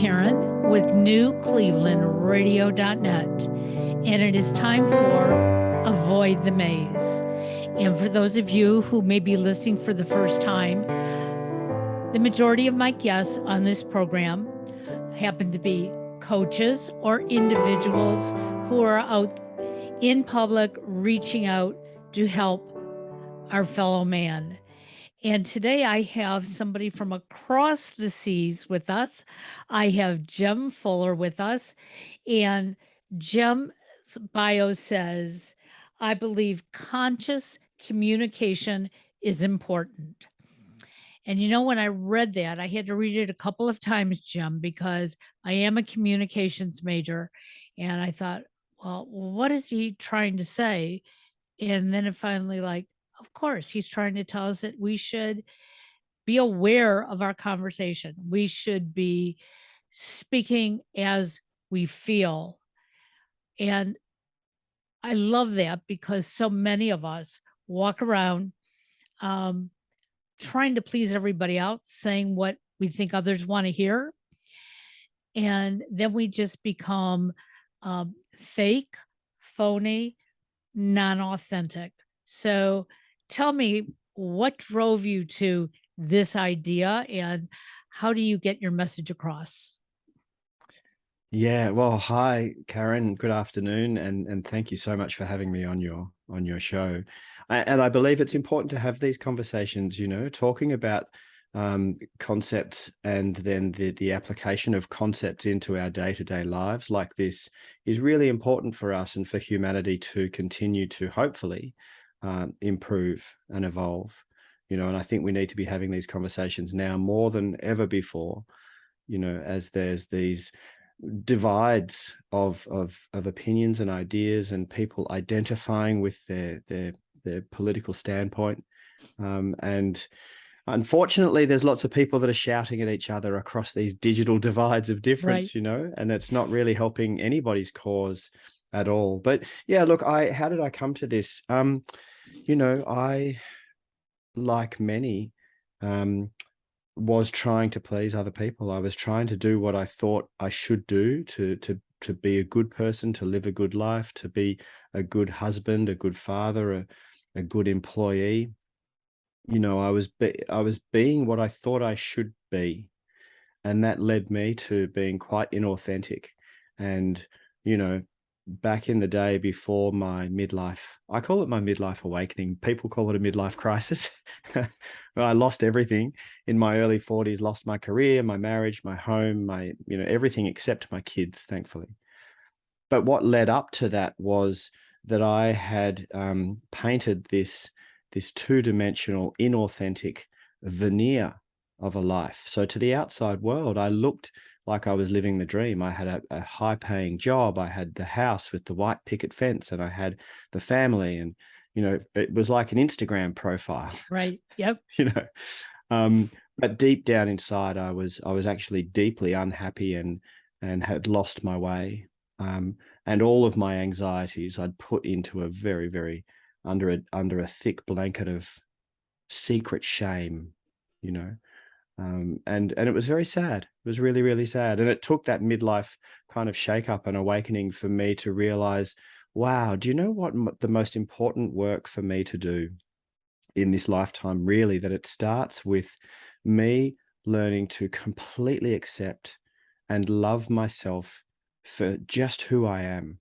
Karen with newclevelandradio.net, and it is time for Avoid the Maze. And for those of you who may be listening for the first time, the majority of my guests on this program happen to be coaches or individuals who are out in public reaching out to help our fellow man. And today I have somebody from across the seas with us. I have Jem Fuller with us. And Jem's bio says, I believe conscious communication is important. And you know, when I read that, I had to read it a couple of times, Jim, because I am a communications major. And I thought, well, what is he trying to say? And then it finally, like, of course, he's trying to tell us that we should be aware of our conversation. We should be speaking as we feel. And I love that because so many of us walk around um, trying to please everybody else, saying what we think others want to hear. And then we just become um, fake, phony, non authentic. So tell me what drove you to this idea and how do you get your message across? Yeah, well, hi, Karen. Good afternoon, and and thank you so much for having me on your on your show. I, and I believe it's important to have these conversations. You know, talking about um, concepts and then the the application of concepts into our day to day lives like this is really important for us and for humanity to continue to hopefully um, improve and evolve. You know, and I think we need to be having these conversations now more than ever before. You know, as there's these divides of of of opinions and ideas and people identifying with their their their political standpoint um, and unfortunately there's lots of people that are shouting at each other across these digital divides of difference right. you know and it's not really helping anybody's cause at all. But yeah look i how did i come to this? Um you know i like many um was trying to please other people. I was trying to do what i thought i should do to to to be a good person to live a good life to be a good husband a good father a, a good employee. You know i was be, i was being what i thought i should be and that led me to being quite inauthentic. And you know back in the day before my midlife i call it my midlife awakening. People call it a midlife crisis. I lost everything in my early 40s lost my career my marriage my home my you know everything except my kids thankfully. But what led up to that was that i had um, painted this this two-dimensional inauthentic veneer of a life. So to the outside world i looked like I was living the dream. I had a, a high paying job. I had the house with the white picket fence and I had the family and you know it was like an Instagram profile. Right. Yep. you know. Um, but deep down inside I was I was actually deeply unhappy and and had lost my way. Um, and all of my anxieties I'd put into a very very under a under a thick blanket of secret shame, you know um, and and it was very sad. It was really really sad, and it took that midlife kind of shake up and awakening for me to realize, wow, do you know what the most important work for me to do in this lifetime? Really, that it starts with me learning to completely accept and love myself for just who I am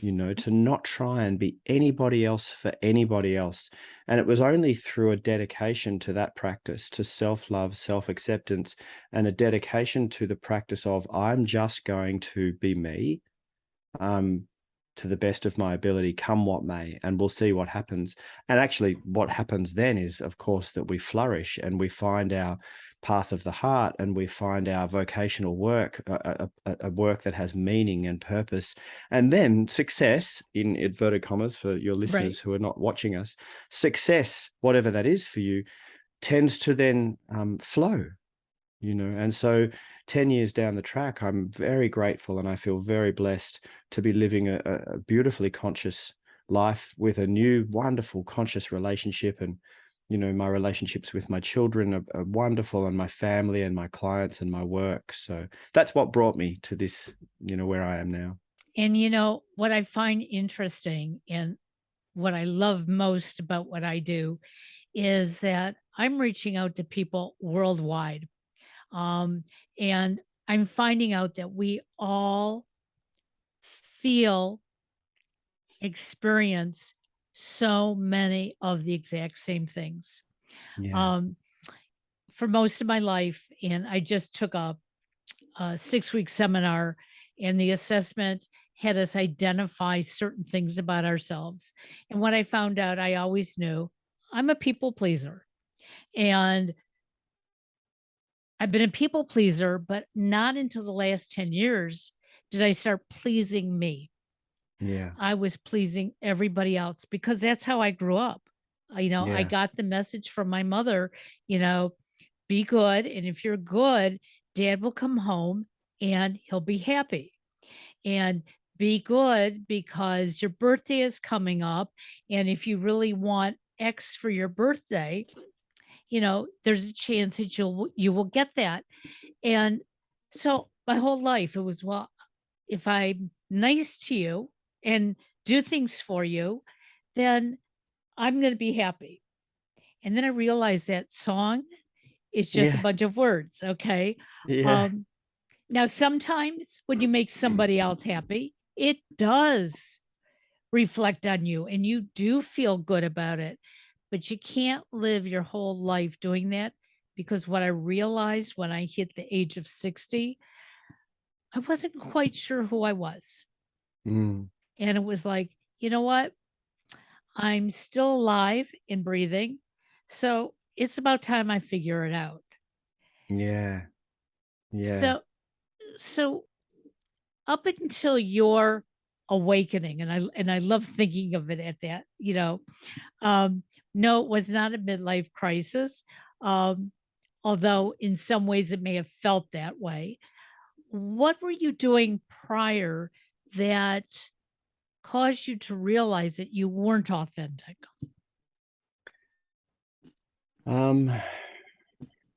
you know, to not try and be anybody else for anybody else. And it was only through a dedication to that practice, to self love, self acceptance, and a dedication to the practice of I'm just going to be me um, to the best of my ability, come what may, and we'll see what happens. And actually, what happens then is, of course, that we flourish and we find our path of the heart and we find our vocational work a, a, a, work that has meaning and purpose and then success in inverted commas for your listeners right. who are not watching us success whatever that is for you tends to then um, flow you know and so 10 years down the track i'm very grateful and i feel very blessed to be living a, a beautifully conscious life with a new wonderful conscious relationship and you know my relationships with my children are, are, wonderful and my family and my clients and my work. So that's what brought me to this you know where i am now. And you know what i find interesting and what i love most about what i do is that i'm reaching out to people worldwide. Um, and i'm finding out that we all feel experience so many of the exact same things. Yeah. Um, for most of my life, and I just took a, a six week seminar, and the assessment had us identify certain things about ourselves. And what I found out, I always knew I'm a people pleaser. And I've been a people pleaser, but not until the last 10 years did I start pleasing me. Yeah. I was pleasing everybody else because that's how I grew up. You know, I got the message from my mother, you know, be good. And if you're good, dad will come home and he'll be happy. And be good because your birthday is coming up. And if you really want X for your birthday, you know, there's a chance that you'll you will get that. And so my whole life it was well, if I'm nice to you and do things for you, then I'm going to be happy. And then I realized that song is just a bunch of words. Okay. Yeah. Um, now, sometimes when you make somebody else happy, it does reflect on you and you do feel good about it. But you can't live your whole life doing that because what I realized when I hit the age of 60, I wasn't quite sure who I was. Mm. And it was like, you know what? I'm still alive and breathing. So it's about time I figure it out. Yeah. Yeah. So, so up until your awakening, and I and I love thinking of it at that, you know, um, no, it was not a midlife crisis. Um, although in some ways it may have felt that way. What were you doing prior that caused you to realize that you weren't authentic? Um,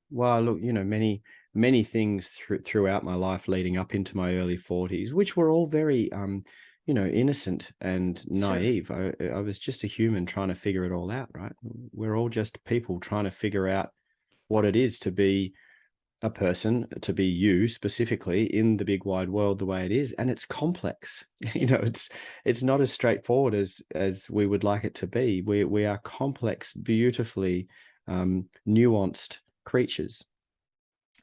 well, look, you know, many many things through, throughout my life leading up into my early 40s, which were all very um, you know, innocent and Sure. naive. I, I was just a human trying to figure it all out, right? We're all just people trying to figure out what it is to be a person, to be you specifically in the big wide world the way it is, and it's complex. You know, it's it's not as straightforward as as we would like it to be. We we are complex, beautifully um, nuanced creatures,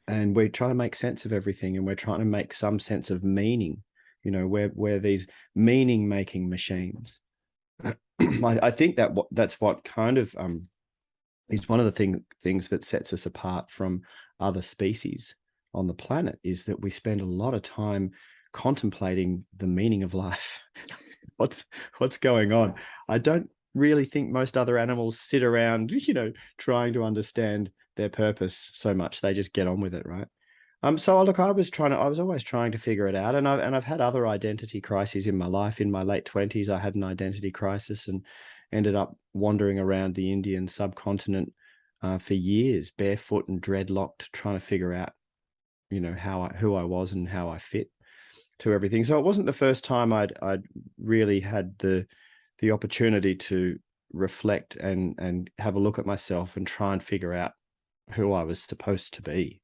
and we're trying to make sense of everything, and we're trying to make some sense of meaning. You know, we're we're these meaning making machines. I, I think that what that's what kind of um is one of the thing things that sets us apart from other species on the planet is that we spend a lot of time contemplating the meaning of life. what's what's going on? I don't really think most other animals sit around, you know, trying to understand their purpose so much. They just get on with it, right? Um, so look, I was trying to, I was always trying to figure it out, and I and I've had other identity crises in my life. In my late twenties, I had an identity crisis and ended up wandering around the Indian subcontinent uh, for years, barefoot and dreadlocked, trying to figure out, you know, how I, who I was and how I fit to everything. So it wasn't the first time I'd I'd really had the the opportunity to reflect and and have a look at myself and try and figure out who I was supposed to be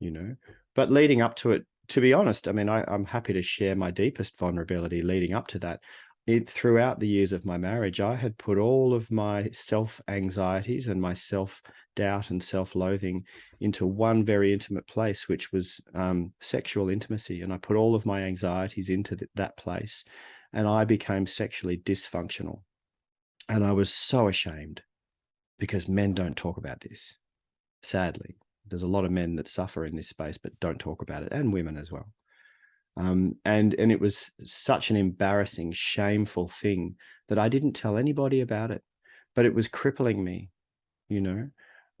you know but leading up to it to be honest i mean I, i'm happy to share my deepest vulnerability leading up to that it throughout the years of my marriage i had put all of my self anxieties and my self doubt and self loathing into one very intimate place which was um, sexual intimacy and i put all of my anxieties into th- that place and i became sexually dysfunctional. And i was so ashamed because men don't talk about this sadly. There's a lot of men that suffer in this space but don't talk about it and women as well um, and and it was such an embarrassing shameful thing that i didn't tell anybody about it but it was crippling me you know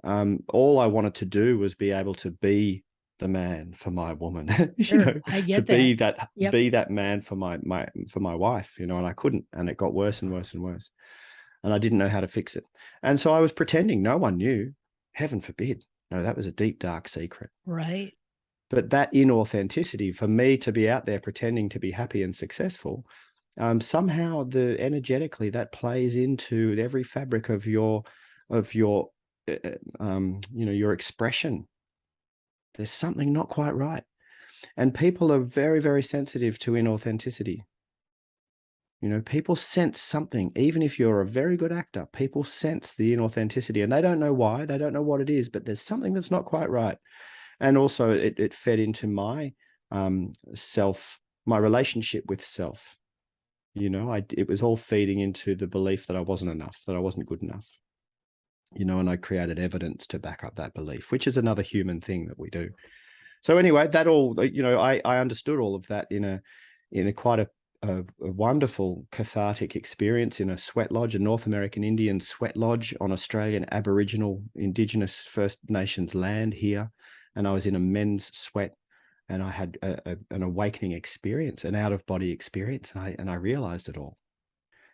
um, all i wanted to do was be able to be the man for my woman you Sure. know I to get be that. that Yep. be that man for my my for my wife you know and i couldn't and it got worse and worse and worse and I didn't know how to fix it. And so I was pretending no one knew. Heaven forbid. No, that was a deep, dark secret. Right. But that inauthenticity for me to be out there pretending to be happy and successful, um, somehow the energetically that plays into every fabric of your of your uh, uh, um, you know your expression. There's something not quite right, and people are very very sensitive to inauthenticity. You know, people sense something, even if you're a very good actor, people sense the inauthenticity and they don't know why, they don't know what it is, but there's something that's not quite right. And also it, it fed into my um, self, my relationship with self. You know, I, it was all feeding into the belief that I wasn't enough, that I wasn't good enough. You know, and I created evidence to back up that belief, which is another human thing that we do. So anyway, that all, you know, I, I understood all of that in a, in a quite a a, a, wonderful cathartic experience in a sweat lodge, a North American Indian sweat lodge on Australian Aboriginal Indigenous First Nations land here. And I was in a men's sweat and I had a, a, an awakening experience, an out of body experience. And I, and I realized it all.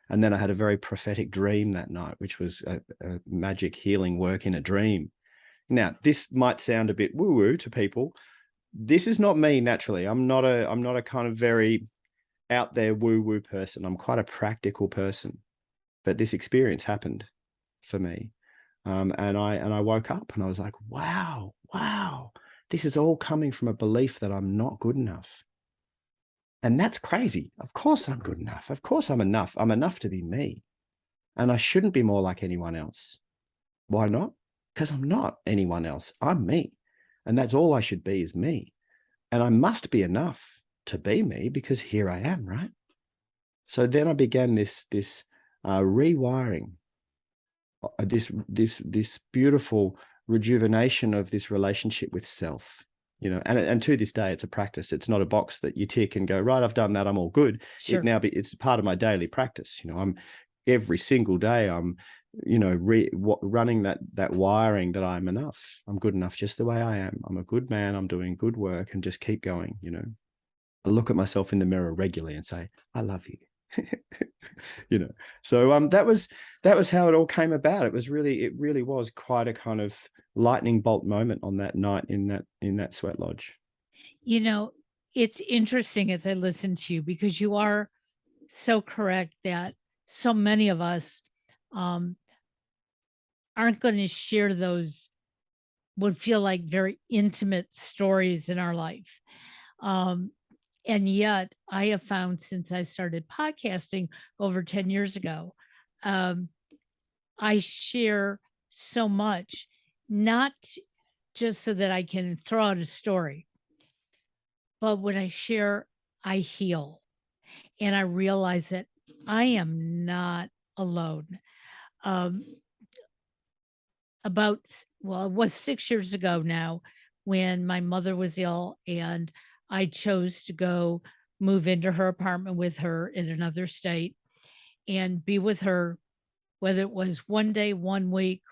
And then I had a very prophetic dream that night, which was a, a magic healing work in a dream. Now, this might sound a bit woo woo to people. This is not me naturally. I'm not a, I'm not a kind of very out there woo woo person. I'm quite a practical person, but this experience happened for me. Um, and I and I woke up and I was like, wow, wow, this is all coming from a belief that I'm not good enough. And that's crazy. Of course I'm good enough. Of course I'm enough. I'm enough to be me. And I shouldn't be more like anyone else. Why not? Because I'm not anyone else. I'm me. And that's all I should be is me. And I must be enough to be me because here I am, right? So then I began this this uh, rewiring, uh, this this this beautiful rejuvenation of this relationship with self. You know, and and to this day, it's a practice. It's not a box that you tick and go right. I've done that. I'm all good. Sure. It now be it's part of my daily practice. You know, I'm every single day. I'm you know re, running that that wiring that i'm enough i'm good enough just the way i am i'm a good man i'm doing good work and just keep going you know I look at myself in the mirror regularly and say, I love you. you know so um that was that was how it all came about. It was really it really was quite a kind of lightning bolt moment on that night in that in that sweat lodge. You know it's interesting as i listen to you because you are so correct that so many of us um aren't going to share those would feel like very intimate stories in our life. Um and yet I have found since I started podcasting over 10 years ago, um, I share so much, not just so that I can throw out a story, but when I share, I heal. And I realize that I am not alone. Um, about, well, it was six years ago now when my mother was ill and I chose to go move into her apartment with her in another state and be with her, whether it was one day, one week,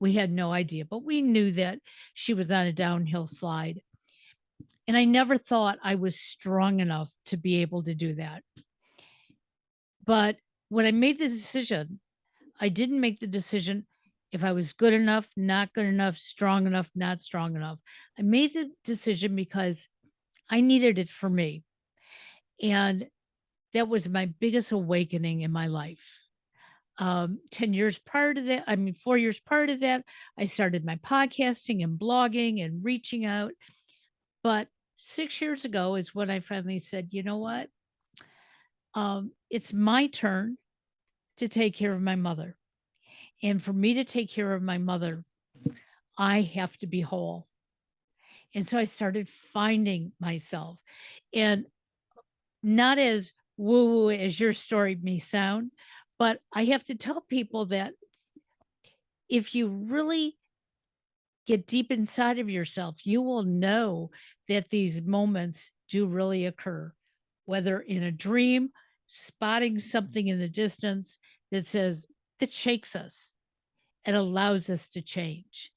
we had no idea, but we knew that she was on a downhill slide. And I never thought I was strong enough to be able to do that. But when I made the decision, I didn't make the decision if I was good enough, not good enough, strong enough, not strong enough. I made the decision because I needed it for me. And that was my biggest awakening in my life. Um, 10 years prior to that, I mean, four years prior to that, I started my podcasting and blogging and reaching out. But six years ago is when I finally said, you know what? Um, it's my turn to take care of my mother. And for me to take care of my mother, I have to be whole. And so I started finding myself and not as woo woo as your story may sound, but I have to tell people that if you really get deep inside of yourself, you will know that these moments do really occur, whether in a dream, spotting something in the distance that says it shakes us and allows us to change.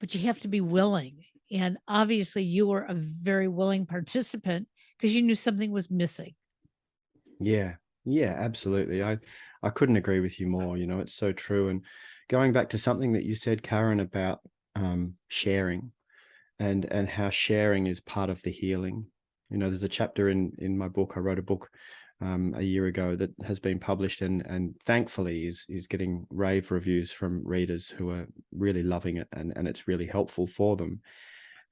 But you have to be willing and obviously, you were a very willing participant because you knew something was missing. Yeah. Yeah, absolutely. I I couldn't agree with you more. You know, it's so true. And going back to something that you said, Karen, about um, sharing and and how sharing is part of the healing. You know, there's a chapter in in my book. I wrote a book um, a year ago that has been published and and thankfully is is getting rave reviews from readers who are really loving it and and it's really helpful for them.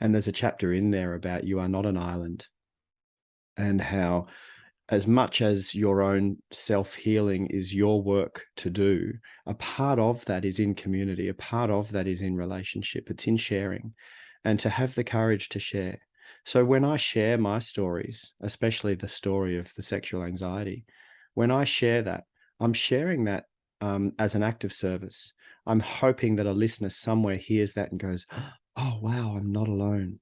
And there's a chapter in there about you are not an island and how as much as your own self healing is your work to do, a part of that is in community, a part of that is in relationship, it's in sharing, and to have the courage to share. So when I share my stories, especially the story of the sexual anxiety, when I share that, I'm sharing that um, as an act of service. I'm hoping that a listener somewhere hears that and goes, Oh, wow, I'm not alone.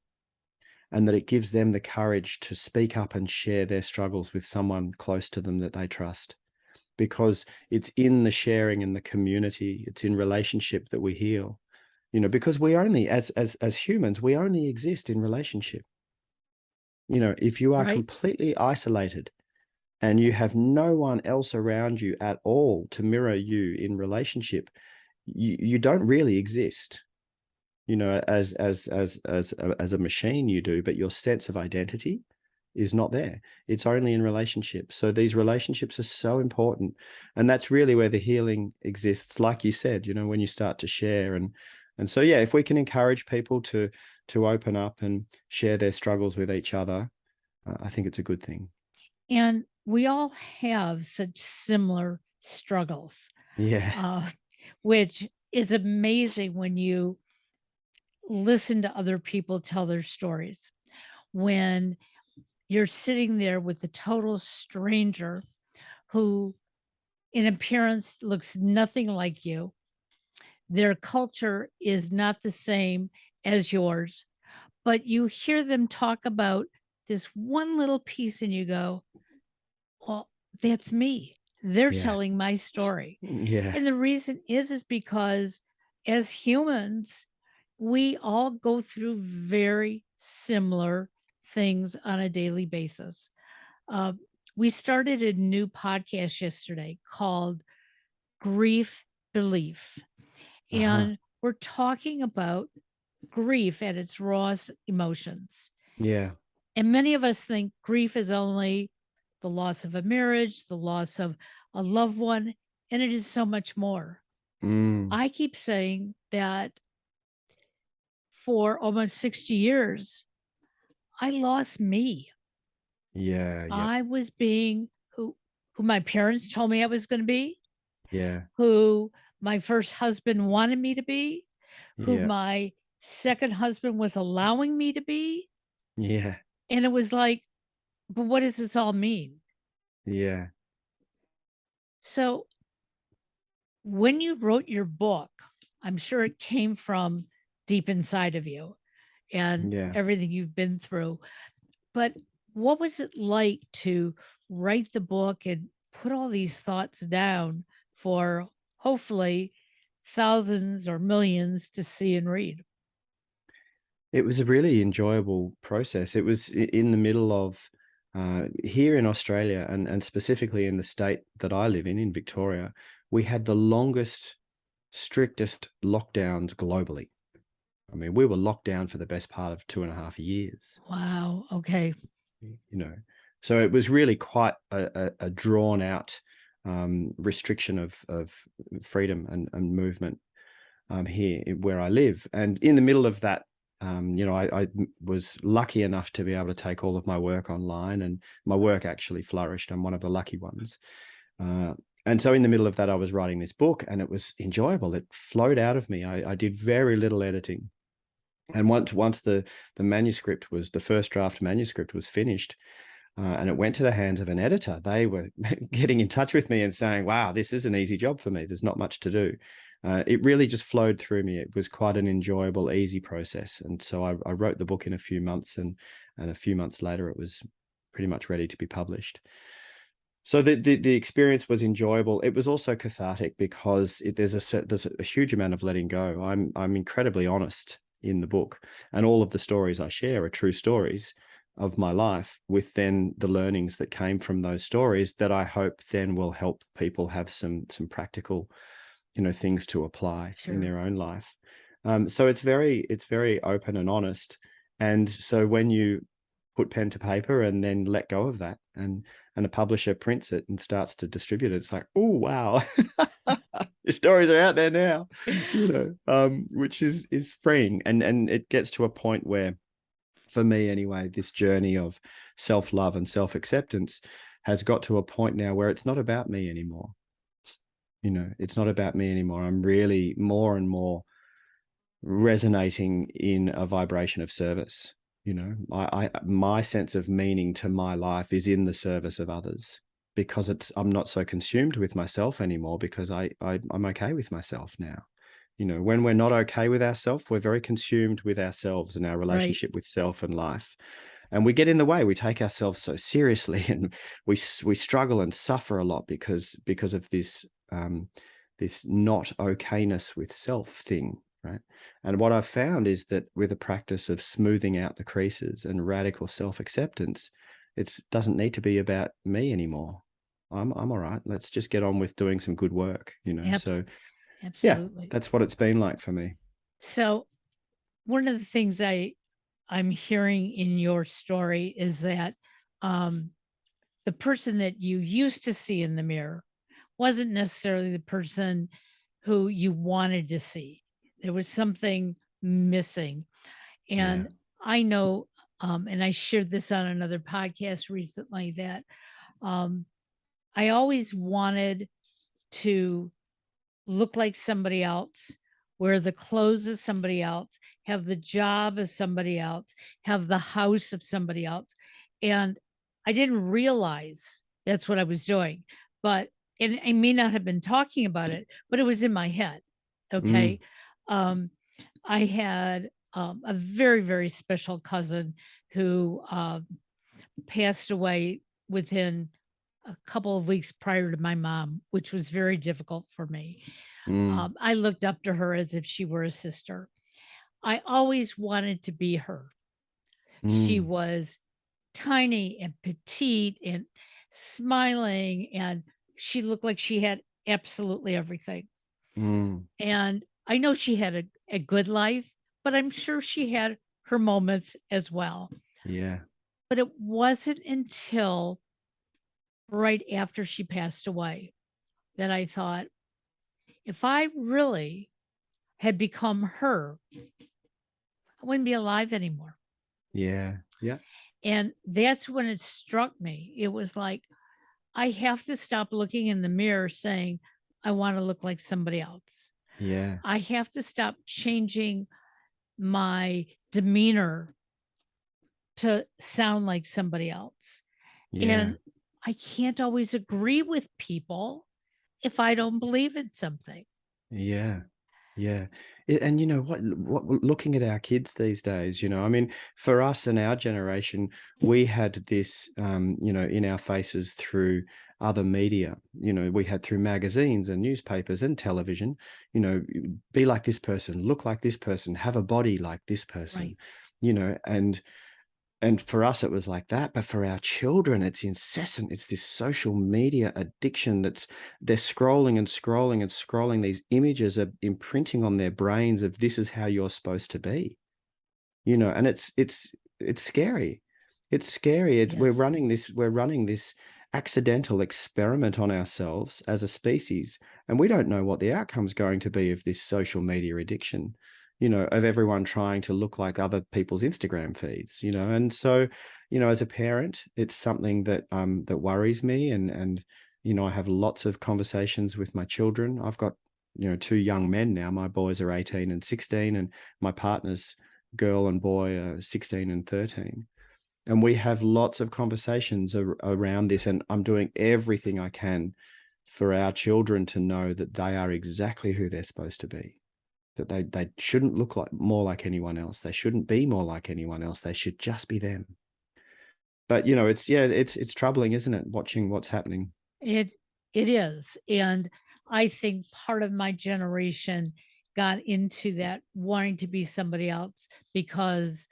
And that it gives them the courage to speak up and share their struggles with someone close to them that they trust. Because it's in the sharing and the community it's in relationship that we heal. You know because we only as as as humans we only exist in relationship. You know if you are right. completely isolated and you have no one else around you at all to mirror you in relationship you you don't really exist you know as as as as as a machine you do but your sense of identity is not there. It's only in relationships. So these relationships are so important and that's really where the healing exists like you said you know when you start to share. And and so yeah if we can encourage people to to open up and share their struggles with each other uh, i think it's a good thing. And we all have such similar struggles yeah. uh, which is amazing when you listen to other people tell their stories. When you're sitting there with a total stranger who, in appearance, looks nothing like you, their culture is not the same as yours, but you hear them talk about this one little piece and you go, Well, that's me. They're Yeah. telling my story. Mm, yeah. And the reason is is because as humans, we all go through very similar things on a daily basis. Uh, we started a new podcast yesterday called Grief Belief. Uh-huh. And we're talking about grief at its rawest emotions. Yeah. And many of us think grief is only the loss of a marriage, the loss of a loved one, and it is so much more. Mm. I keep saying that for almost 60 years, I lost me. Yeah. Yeah. I was being who who my parents told me I was going to be, Yeah. who my first husband wanted me to be, who Yeah. my second husband was allowing me to be. Yeah. And it was like, but what does this all mean? Yeah. So when you wrote your book, I'm sure it came from deep inside of you and Yeah. everything you've been through. But what was it like to write the book and put all these thoughts down for hopefully thousands or millions to see and read? It was a really enjoyable process. It was in the middle of uh, here in Australia and, and specifically in the state that I live in, in Victoria, we had the longest, strictest lockdowns globally. I mean, we were locked down for the best part of two and a half years, Wow. Okay. you know. So it was really quite a, a, a drawn out um, restriction of of freedom and, and movement um, here where I live. And in the middle of that, um, you know, I, I was lucky enough to be able to take all of my work online, and my work actually flourished. I'm one of the lucky ones. Uh, and so in the middle of that, I was writing this book, and it was enjoyable. It flowed out of me. I, I did very little editing and once once the the manuscript was the first draft manuscript was finished uh, and it went to the hands of an editor they were getting in touch with me and saying wow this is an easy job for me. There's not much to do. Uh, it really just flowed through me. It was quite an enjoyable easy process. And so I, I wrote the book in a few months and and a few months later it was pretty much ready to be published. So the, the the experience was enjoyable. It was also cathartic because it, there's a there's a huge amount of letting go. I'm I'm incredibly honest in the book, and all of the stories I share are true stories. of my life with then the learnings that came from those stories that I hope then will help people have some some practical you know things to apply Sure. in their own life um, so it's very it's very open and honest and so when you put pen to paper and then let go of that and and a publisher prints it and starts to distribute it it's like oh wow. The stories are out there now you know um which is is freeing and and it gets to a point where for me anyway this journey of self-love and self-acceptance has got to a point now where it's not about me anymore. You know it's not about me anymore. I'm really more and more resonating in a vibration of service you know I, I my sense of meaning to my life is in the service of others because it's i'm not so consumed with myself anymore because i, I i'm okay with myself now. You know when we're not okay with ourselves we're very consumed with ourselves and our relationship with self and life. And we get in the way we take ourselves so seriously and we we struggle and suffer a lot because because of this um this not okayness with self thing right and what i've found is that with a practice of smoothing out the creases and radical self-acceptance it doesn't need to be about me anymore i'm i'm all right let's just get on with doing some good work you know Yep. so Absolutely. that's what it's been like for me So one of the things I I'm hearing in your story is that um, the person that you used to see in the mirror wasn't necessarily the person who you wanted to see. There was something missing, and I know, um, and I shared this on another podcast recently that um, I always wanted to look like somebody else, wear the clothes of somebody else, have the job of somebody else, have the house of somebody else. And I didn't realize that's what I was doing. But and I may not have been talking about it, but it was in my head. Okay. Um, I had um, a very, very special cousin who um, passed away within a couple of weeks prior to my mom, which was very difficult for me. Mm, Um, I looked up to her as if she were a sister. I always wanted to be her. She mm, was tiny and petite and smiling, and she looked like she had absolutely everything. mm. And I know she had a, a good life, but I'm sure she had her moments as well. yeah But it wasn't until right after she passed away that I thought, if I really had become her, I wouldn't be alive anymore. yeah yeah And that's when it struck me. It was like, I have to stop looking in the mirror saying, I want to look like somebody else. Yeah I have to stop changing my demeanor to sound like somebody else. yeah And I can't always agree with people if I don't believe in something. Yeah. Yeah. And you know what, what looking at our kids these days, you know, I mean, for us and our generation, we had this um, you know, in our faces through other media. You know, we had through magazines and newspapers and television, you know, be like this person, look like this person, have a body like this person, Right. you know, and and for us it was like that but for our children it's incessant it's this social media addiction that's they're scrolling and scrolling and scrolling these images are imprinting on their brains of this is how you're supposed to be you know and it's it's it's scary it's scary it's we're running this we're running this accidental experiment on ourselves as a species and we don't know what the outcome's going to be of this social media addiction you know of everyone trying to look like other people's instagram feeds you know? And so you know as a parent it's something that um that worries me and and you know i have lots of conversations with my children. I've got you know two young men now. My boys are 18 and 16 and my partner's girl and boy are 16 and 13 and we have lots of conversations ar- around this and i'm doing everything i can for our children to know that they are exactly who they're supposed to be that they they shouldn't look like more like anyone else. They shouldn't be more like anyone else. They should just be them. But you know it's yeah it's it's troubling isn't it watching what's happening? It it is. And I think part of my generation got into that wanting to be somebody else because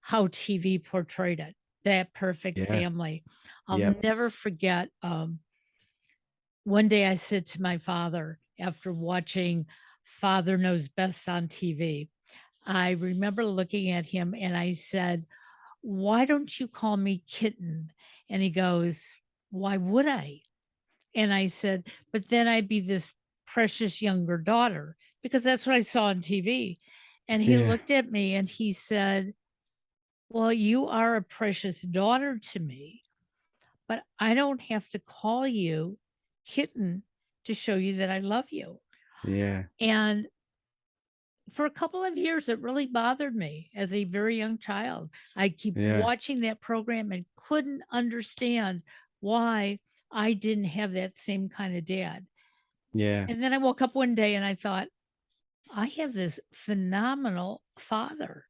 how TV portrayed it. that perfect Yeah. family. I'll Yep. never forget, um one day I said to my father after watching Father Knows Best on TV, I remember looking at him and I said, "Why don't you call me Kitten?" And he goes, "Why would I?" And I said, "But then I'd be this precious younger daughter," because that's what I saw on TV. And he Yeah. looked at me and he said, "Well, you are a precious daughter to me, but I don't have to call you Kitten to show you that I love you." Yeah. And for a couple of years, it really bothered me as a very young child. I keep Yeah. watching that program and couldn't understand why I didn't have that same kind of dad. Yeah. And then I woke up one day and I thought, I have this phenomenal father.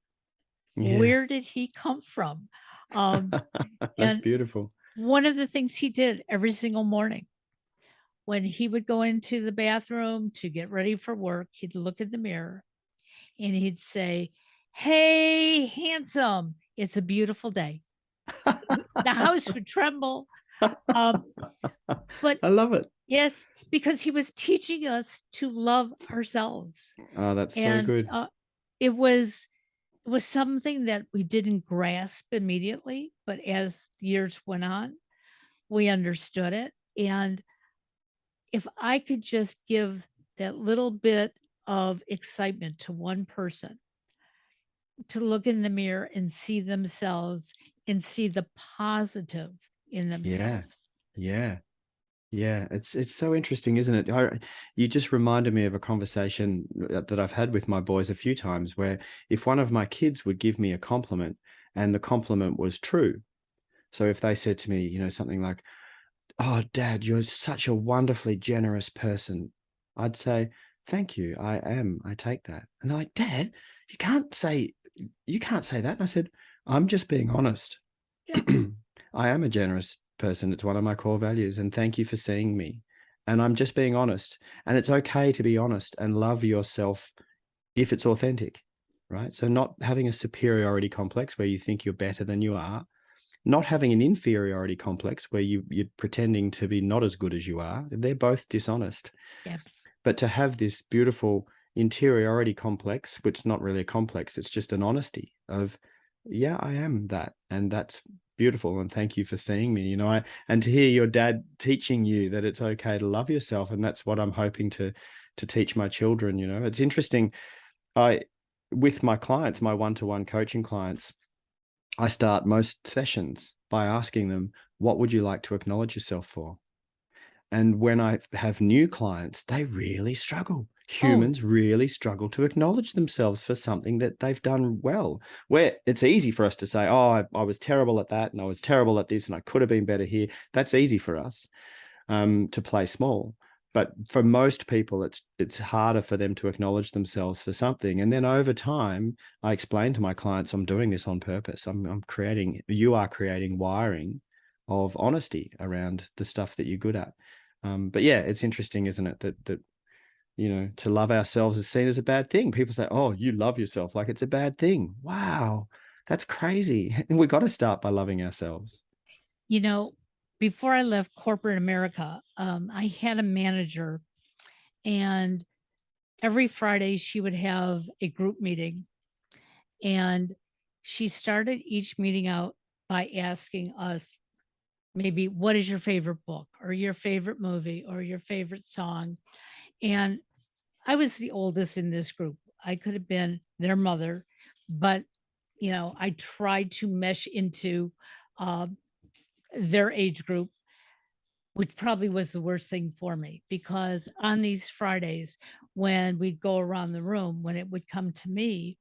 Yeah. Where did he come from? Um, That's beautiful. one of the things he did every single morning when he would go into the bathroom to get ready for work, he'd look in the mirror and he'd say, Hey, handsome, it's a beautiful day. The house would tremble. Um, but I love it. yes, because he was teaching us to love ourselves. Oh, that's so good. uh, it was was something that we didn't grasp immediately, but as years went on, we understood it. And if I could just give that little bit of excitement to one person to look in the mirror and see themselves and see the positive in themselves. Yeah. Yeah. Yeah, it's it's so interesting, isn't it? I, you just reminded me of a conversation uh, that I've had with my boys a few times where if one of my kids would give me a compliment and the compliment was true. So if they said to me, you know, something like, "Oh, Dad, you're such a wonderfully generous person," I'd say, "Thank you. I am. I take that." And they're like, "Dad, you can't say you can't say that." And I said, "I'm just being honest. Yeah. I am a generous person. It's one of my core values. And thank you for seeing me. And I'm just being honest. And it's okay to be honest and love yourself if it's authentic, right? So, not having a superiority complex where you think you're better than you are, not having an inferiority complex where you, you're pretending to be not as good as you are. They're both dishonest. Yes. But to have this beautiful interiority complex, which is not really a complex, it's just an honesty of, yeah, I am that. And that's beautiful. And thank you for seeing me. You know, I and to hear your dad teaching you that it's okay to love yourself. And that's what I'm hoping to to teach my children. You know, it's interesting. I with my clients, my one-to-one coaching clients, I start most sessions by asking them, what would you like to acknowledge yourself for? And when I have new clients, they really struggle. Oh, Humans really struggle to acknowledge themselves for something that they've done well. Where it's easy for us to say, oh, I, I was terrible at that, and I was terrible at this, and I could have been better here. That's easy for us um, to play small. But for most people, it's it's harder for them to acknowledge themselves for something. And then over time, I explain to my clients, I'm doing this on purpose. I'm I'm creating, you are creating wiring of honesty around the stuff that you're good at. Um, but yeah, it's interesting, isn't it? That that you know, to love ourselves is seen as a bad thing. People say, "Oh, you love yourself like it's a bad thing." Wow, that's crazy. And we got to start by loving ourselves. You know, before I left corporate America, um, I had a manager, and every Friday she would have a group meeting. And she started each meeting out by asking us, maybe, what is your favorite book, or your favorite movie, or your favorite song? And I was the oldest in this group. I could have been their mother, but you know, I tried to mesh into uh, their age group, which probably was the worst thing for me because on these Fridays, when we'd go around the room, when it would come to me,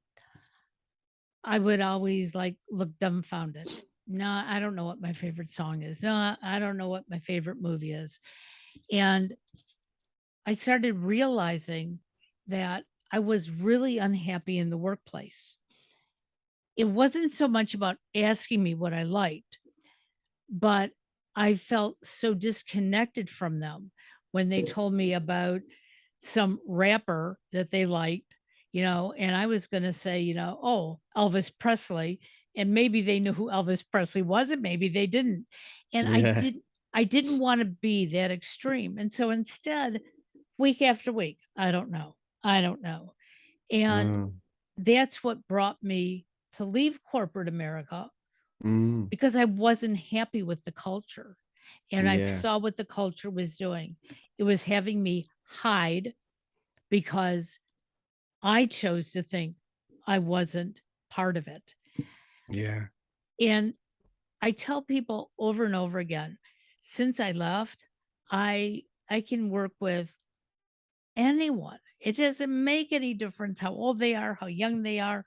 I would always like look dumbfounded. No, I don't know what my favorite song is. No, I don't know what my favorite movie is. And I started realizing that I was really unhappy in the workplace. It wasn't so much about asking me what I liked, but I felt so disconnected from them when they told me about some rapper that they liked, you know, and I was going to say, you know, oh, Elvis Presley. and maybe they knew who Elvis Presley was, and maybe they didn't. And I didn't I didn't wanna be that extreme, and so instead, week after week, I don't know, I don't know. And Mm, that's what brought me to leave corporate America mm, because I wasn't happy with the culture, and I saw what the culture was doing. It was having me hide because I chose to think I wasn't part of it. Yeah. And I tell people over and over again, since I left, I I can work with anyone. It doesn't make any difference how old they are, how young they are,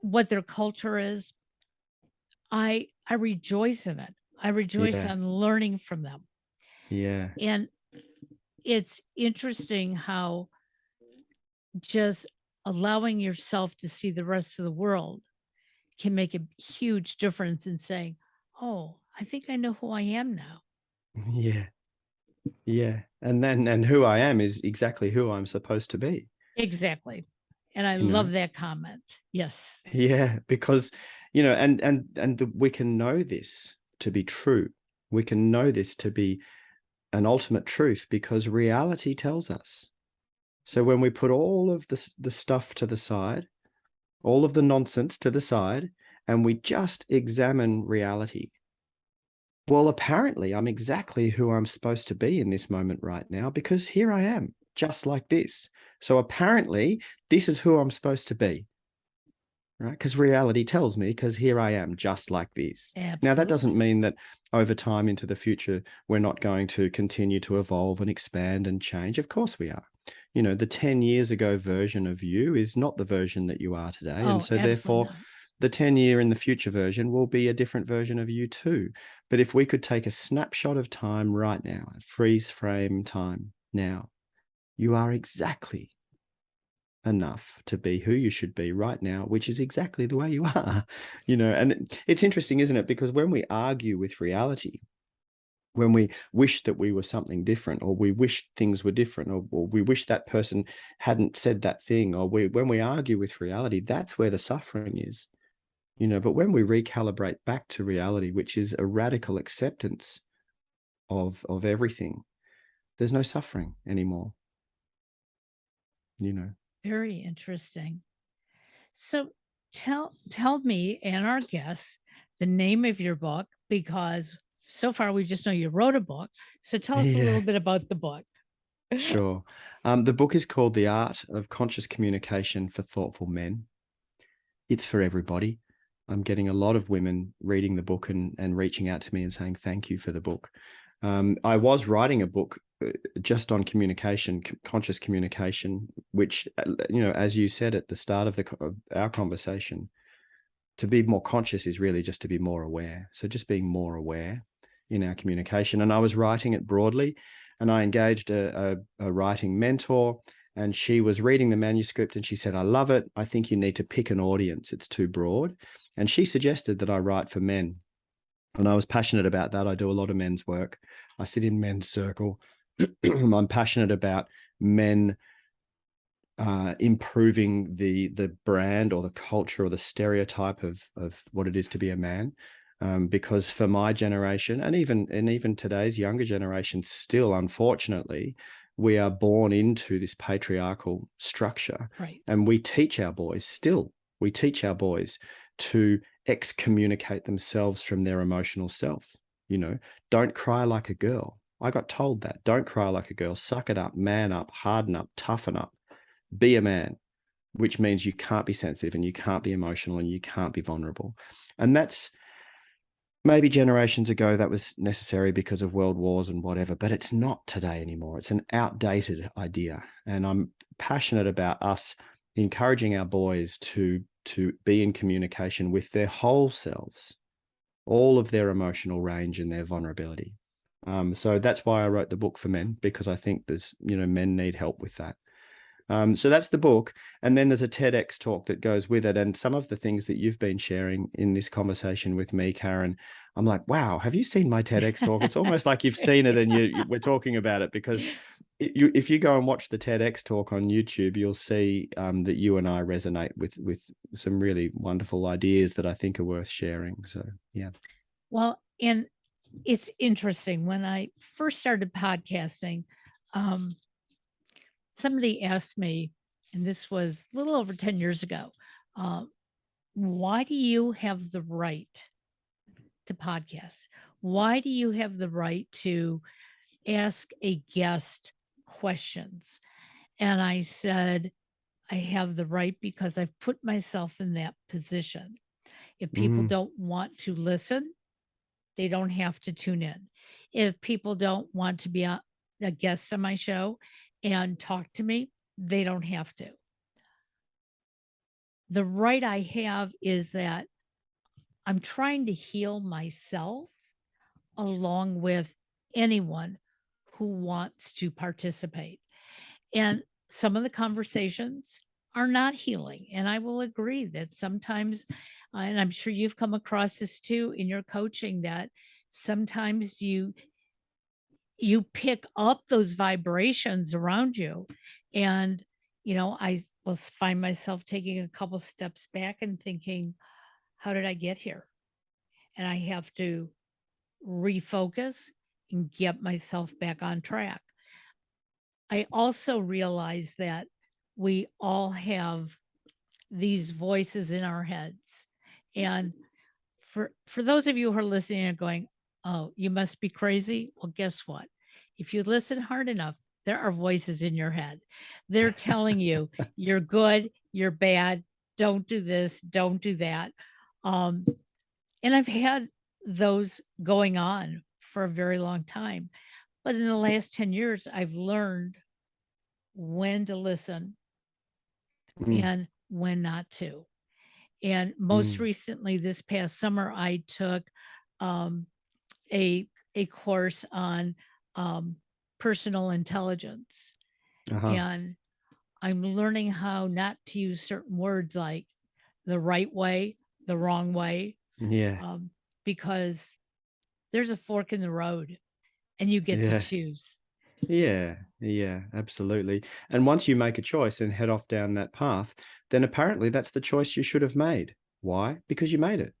what their culture is. I I rejoice in it. I rejoice Yeah. on learning from them. Yeah. And it's interesting how just allowing yourself to see the rest of the world can make a huge difference in saying, "Oh, I think I know who I am now." Yeah. Yeah. And then and who I am is exactly who I'm supposed to be, Exactly. And I you know? love that comment. Yes. Yeah, because you know, and and and the, we can know this to be true. We can know this to be an ultimate truth because reality tells us. So when we put all of the the stuff to the side, all of the nonsense to the side, and we just examine reality, well, apparently I'm exactly who I'm supposed to be in this moment right now because here I am, just like this. So apparently, this is who I'm supposed to be right? Because reality tells me, because here I am, just like this. Now, that doesn't mean that over time into the future, we're not going to continue to evolve and expand and change. Of course, we are. You know, the 10 years ago version of you is not the version that you are today. And Oh, so, therefore, not. the 10 year in the future version will be a different version of you too. But if we could take a snapshot of time right now, a freeze frame time now, you are exactly enough to be who you should be right now, which is exactly the way you are. You know, and it's interesting, isn't it? Because when we argue with reality, when we wish that we were something different, or we wish things were different, or, or we wish that person hadn't said that thing, or we when we argue with reality, that's where the suffering is. You know, but when we recalibrate back to reality, which is a radical acceptance of of everything, there's no suffering anymore. You know. Very interesting. So tell tell me and our guests the name of your book because so far we just know you wrote a book. So tell us a little bit about the book. Sure. Um, the book is called The Art of Conscious Communication for Thoughtful Men. It's for everybody. I'm getting a lot of women reading the book and, and reaching out to me and saying thank you for the book. Um, I was writing a book uh, just on communication, conscious communication, which, uh, you know, as you said at the start of the of our conversation, to be more conscious is really just to be more aware. So just being more aware in our communication. And I was writing it broadly, and I engaged a, a, a writing mentor, and she was reading the manuscript, and she said, "I love it. I think you need to pick an audience. It's too broad." And she suggested that I write for men, and I was passionate about that. I do a lot of men's work. I sit in men's circle. I'm passionate about men uh, improving the the brand or the culture or the stereotype of of what it is to be a man. Um, because for my generation and even and even today's younger generation, still unfortunately, we are born into this patriarchal structure, Right. and we teach our boys still. We teach our boys to excommunicate themselves from their emotional self. You know, don't cry like a girl. I got told that. Don't cry like a girl. Suck it up, man up, harden up, toughen up be a man, which means you can't be sensitive and you can't be emotional and you can't be vulnerable. And that's maybe generations ago that was necessary because of world wars and whatever, but it's not today anymore. It's an outdated idea. And I'm passionate about us encouraging our boys to to be in communication with their whole selves, all of their emotional range and their vulnerability. Um, so that's why I wrote the book for men because I think there's you know men need help with that. Um, so that's the book, and then there's a TEDx talk that goes with it, and some of the things that you've been sharing in this conversation with me, Karen. I'm like, wow, have you seen my TEDx talk? It's almost like you've seen it and you, we're talking about it because it, you, if you go and watch the TEDx talk on YouTube, you'll see um, that you and I resonate with with some really wonderful ideas that I think are worth sharing. So yeah. Well, and it's interesting when I first started podcasting, um, somebody asked me, and this was a little over 10 years ago, um, why do you have the right to podcast? Why do you have the right to ask a guest questions? And I said, I have the right because I've put myself in that position. If people Mm, don't want to listen, they don't have to tune in. If people don't want to be a, a guest on my show and talk to me, they don't have to. The right I have is that I'm trying to heal myself along with anyone who wants to participate. And some of the conversations are not healing. And I will agree that sometimes, uh, and I'm sure you've come across this too in your coaching, that sometimes you you pick up those vibrations around you. And you know I will find myself taking a couple steps back and thinking how did i get here? And i have to refocus and get myself back on track. I also realize that we all have these voices in our heads. And for for those of you who are listening and going, "Oh, you must be crazy." Well, guess what? If you listen hard enough, there are voices in your head. They're telling you you're good, you're bad, don't do this, don't do that. Um, and I've had those going on for a very long time. But in the last 10 years, I've learned when to listen mm, and when not to. And most mm. recently, this past summer, I took um, a a course on um, personal intelligence, Uh-huh. and I'm learning how not to use certain words like the right way, the wrong way, Yeah. um, because there's a fork in the road, and you get to choose. Yeah, yeah, absolutely. And once you make a choice and head off down that path, then apparently that's the choice you should have made. Why? Because you made it.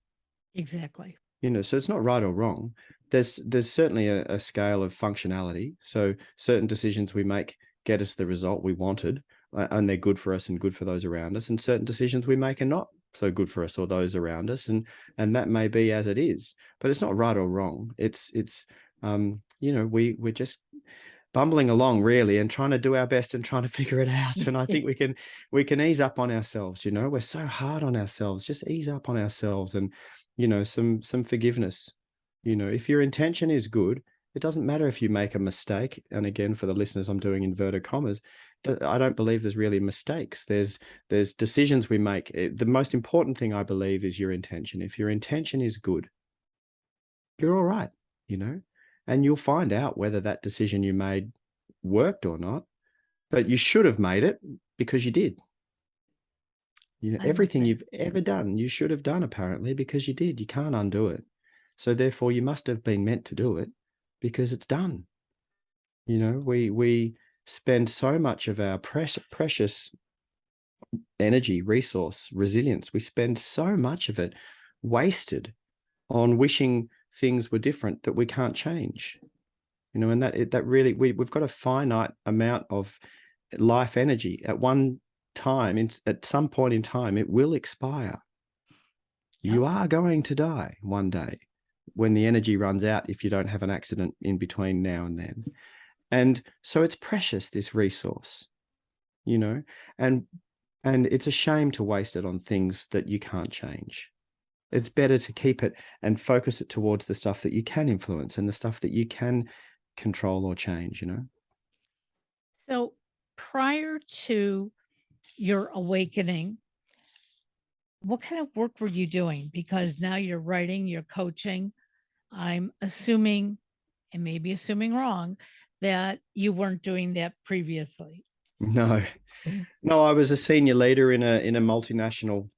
Exactly. You know, so it's not right or wrong. There's there's certainly a, a scale of functionality. So certain decisions we make get us the result we wanted, and they're good for us and good for those around us. And certain decisions we make are not so good for us or those around us. And and that may be as it is. But it's not right or wrong. It's it's um, you know, we we're just bumbling along really and trying to do our best and trying to figure it out and i think we can we can ease up on ourselves you know we're so hard on ourselves just ease up on ourselves and you know some some forgiveness. You know if your intention is good it doesn't matter if you make a mistake and again for the listeners i'm doing inverted commas i don't believe there's really mistakes. There's there's decisions we make. Eh, the most important thing i believe is your intention. If your intention is good you're all right you know? And you'll find out whether that decision you made worked or not but you should have made it because you did you know I everything you've ever done you should have done apparently because you did you can't undo it. So therefore you must have been meant to do it because it's done. You know we we spend so much of our press, precious energy resource resilience we spend so much of it wasted on wishing things were different that we can't change. You know and that it, that really we, we've got a finite amount of life energy at one time in, at some point in time it will expire. You are going to die one day when the energy runs out if you don't have an accident in between now and then. And so it's precious this resource you know and and it's a shame to waste it on things that you can't change. It's better to keep it and focus it towards the stuff that you can influence and the stuff that you can control or change you know? So prior to your awakening, what kind of work were you doing? Because now you're writing, you're coaching. I'm assuming, and maybe assuming wrong, that you weren't doing that previously. No, no, I was a senior leader in a in a multinational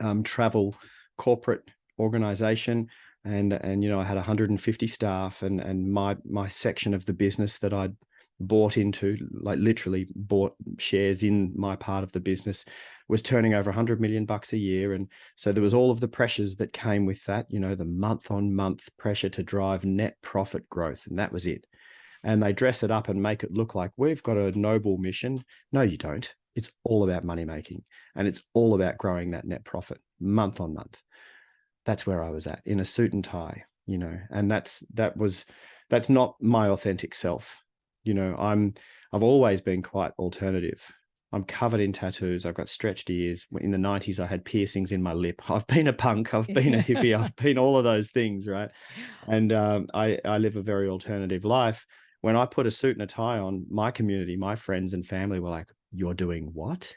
um, travel corporate organization, and and you know I had 150 staff, and and my my section of the business that I'd bought into, like literally bought shares in my part of the business, was turning over 100 million bucks a year, and so there was all of the pressures that came with that. You know, the month on month pressure to drive net profit growth, and that was it and they dress it up and make it look like we've got a noble mission. No, you don't. It's all about money making and it's all about growing that net profit month on month. That's where I was at in a suit and tie, you know, and that's that was that's not my authentic self. You know, I'm I've always been quite alternative. I'm covered in tattoos. I've got stretched ears. In the 90s, I had piercings in my lip. I've been a punk. I've been a hippie. I've been all of those things, right? And um, I, I live a very alternative life when I put a suit and a tie on, my community, my friends and family were like, "You're doing what?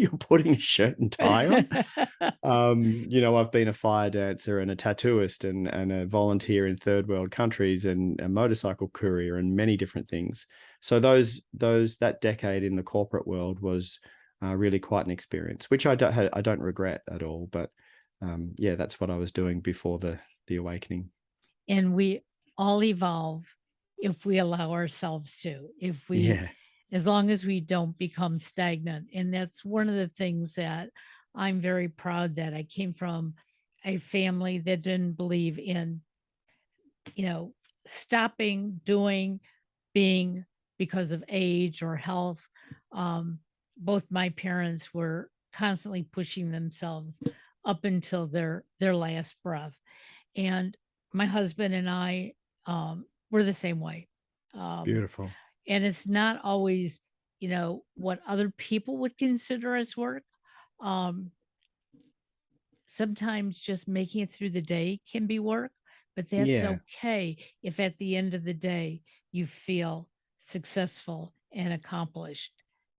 You're putting a shirt and tie on?" um, you know, I've been a fire dancer and a tattooist and and a volunteer in third world countries and a motorcycle courier and many different things. So those those that decade in the corporate world was uh, really quite an experience, which I don't I don't regret at all. But um, yeah, that's what I was doing before the the awakening. And we all evolve if we allow ourselves to, if we, Yeah. As long as we don't become stagnant. And that's one of the things that I'm very proud that I came from a family that didn't believe in, you know, stopping doing, being because of age or health. Um, both my parents were constantly pushing themselves up until their their last breath. And my husband and I um, we're the same way. Um, Beautiful. And it's not always, you know, what other people would consider as work. Um, sometimes just making it through the day can be work, but that's Yeah. okay if at the end of the day you feel successful and accomplished.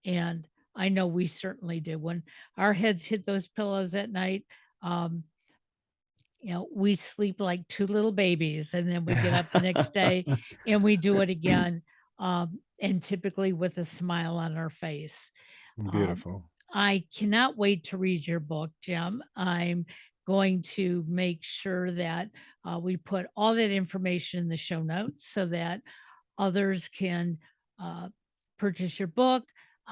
And I know we certainly do. When our heads hit those pillows at night, um, you know, we sleep like two little babies and then we get up the next day and we do it again. Um, and typically with a smile on our face. Um, Beautiful. I cannot wait to read your book, Jem. I'm going to make sure that uh, we put all that information in the show notes so that others can uh, purchase your book,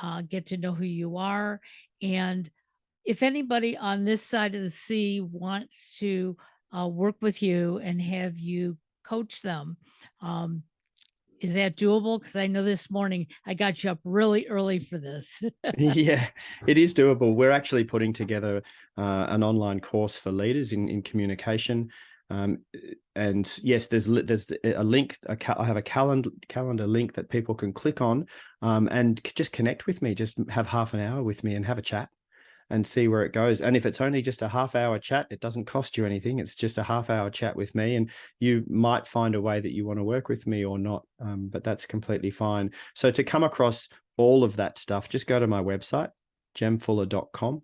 uh, get to know who you are, and if anybody on this side of the sea wants to uh, work with you and have you coach them, um, is that doable? Because I know this morning I got you up really early for this. Yeah, it is doable. We're actually putting together uh, an online course for leaders in, in communication. Um, and yes, there's there's a link. A ca- I have a calendar calendar link that people can click on um, and just connect with me. Just have half an hour with me and have a chat and see where it goes. And if it's only just a half hour chat, it doesn't cost you anything. It's just a half hour chat with me, and you might find a way that you want to work with me or not. Um, but that's completely fine. So to come across all of that stuff, just go to my website, jemfuller.com.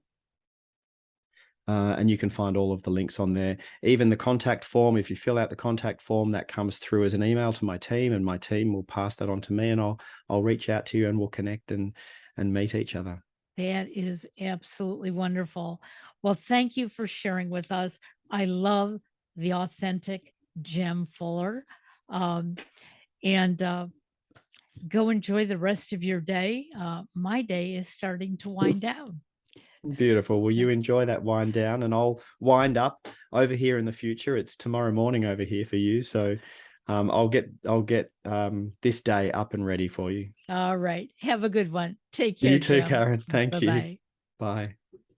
Uh, and you can find all of the links on there. Even the contact form, if you fill out the contact form, that comes through as an email to my team, and my team will pass that on to me, and I'll I'll reach out to you, and we'll connect and and meet each other. That is absolutely wonderful. Well, thank you for sharing with us. I love the authentic Jem Fuller. Um, and uh, go enjoy the rest of your day. Uh, my day is starting to wind down. Beautiful. Will you enjoy that wind down? And I'll wind up over here in the future. It's tomorrow morning over here for you. So um, I'll get I'll get um, this day up and ready for you. All right. Have a good one. Take care. You too, Jem. Karen. Thank you. Bye-bye. Bye.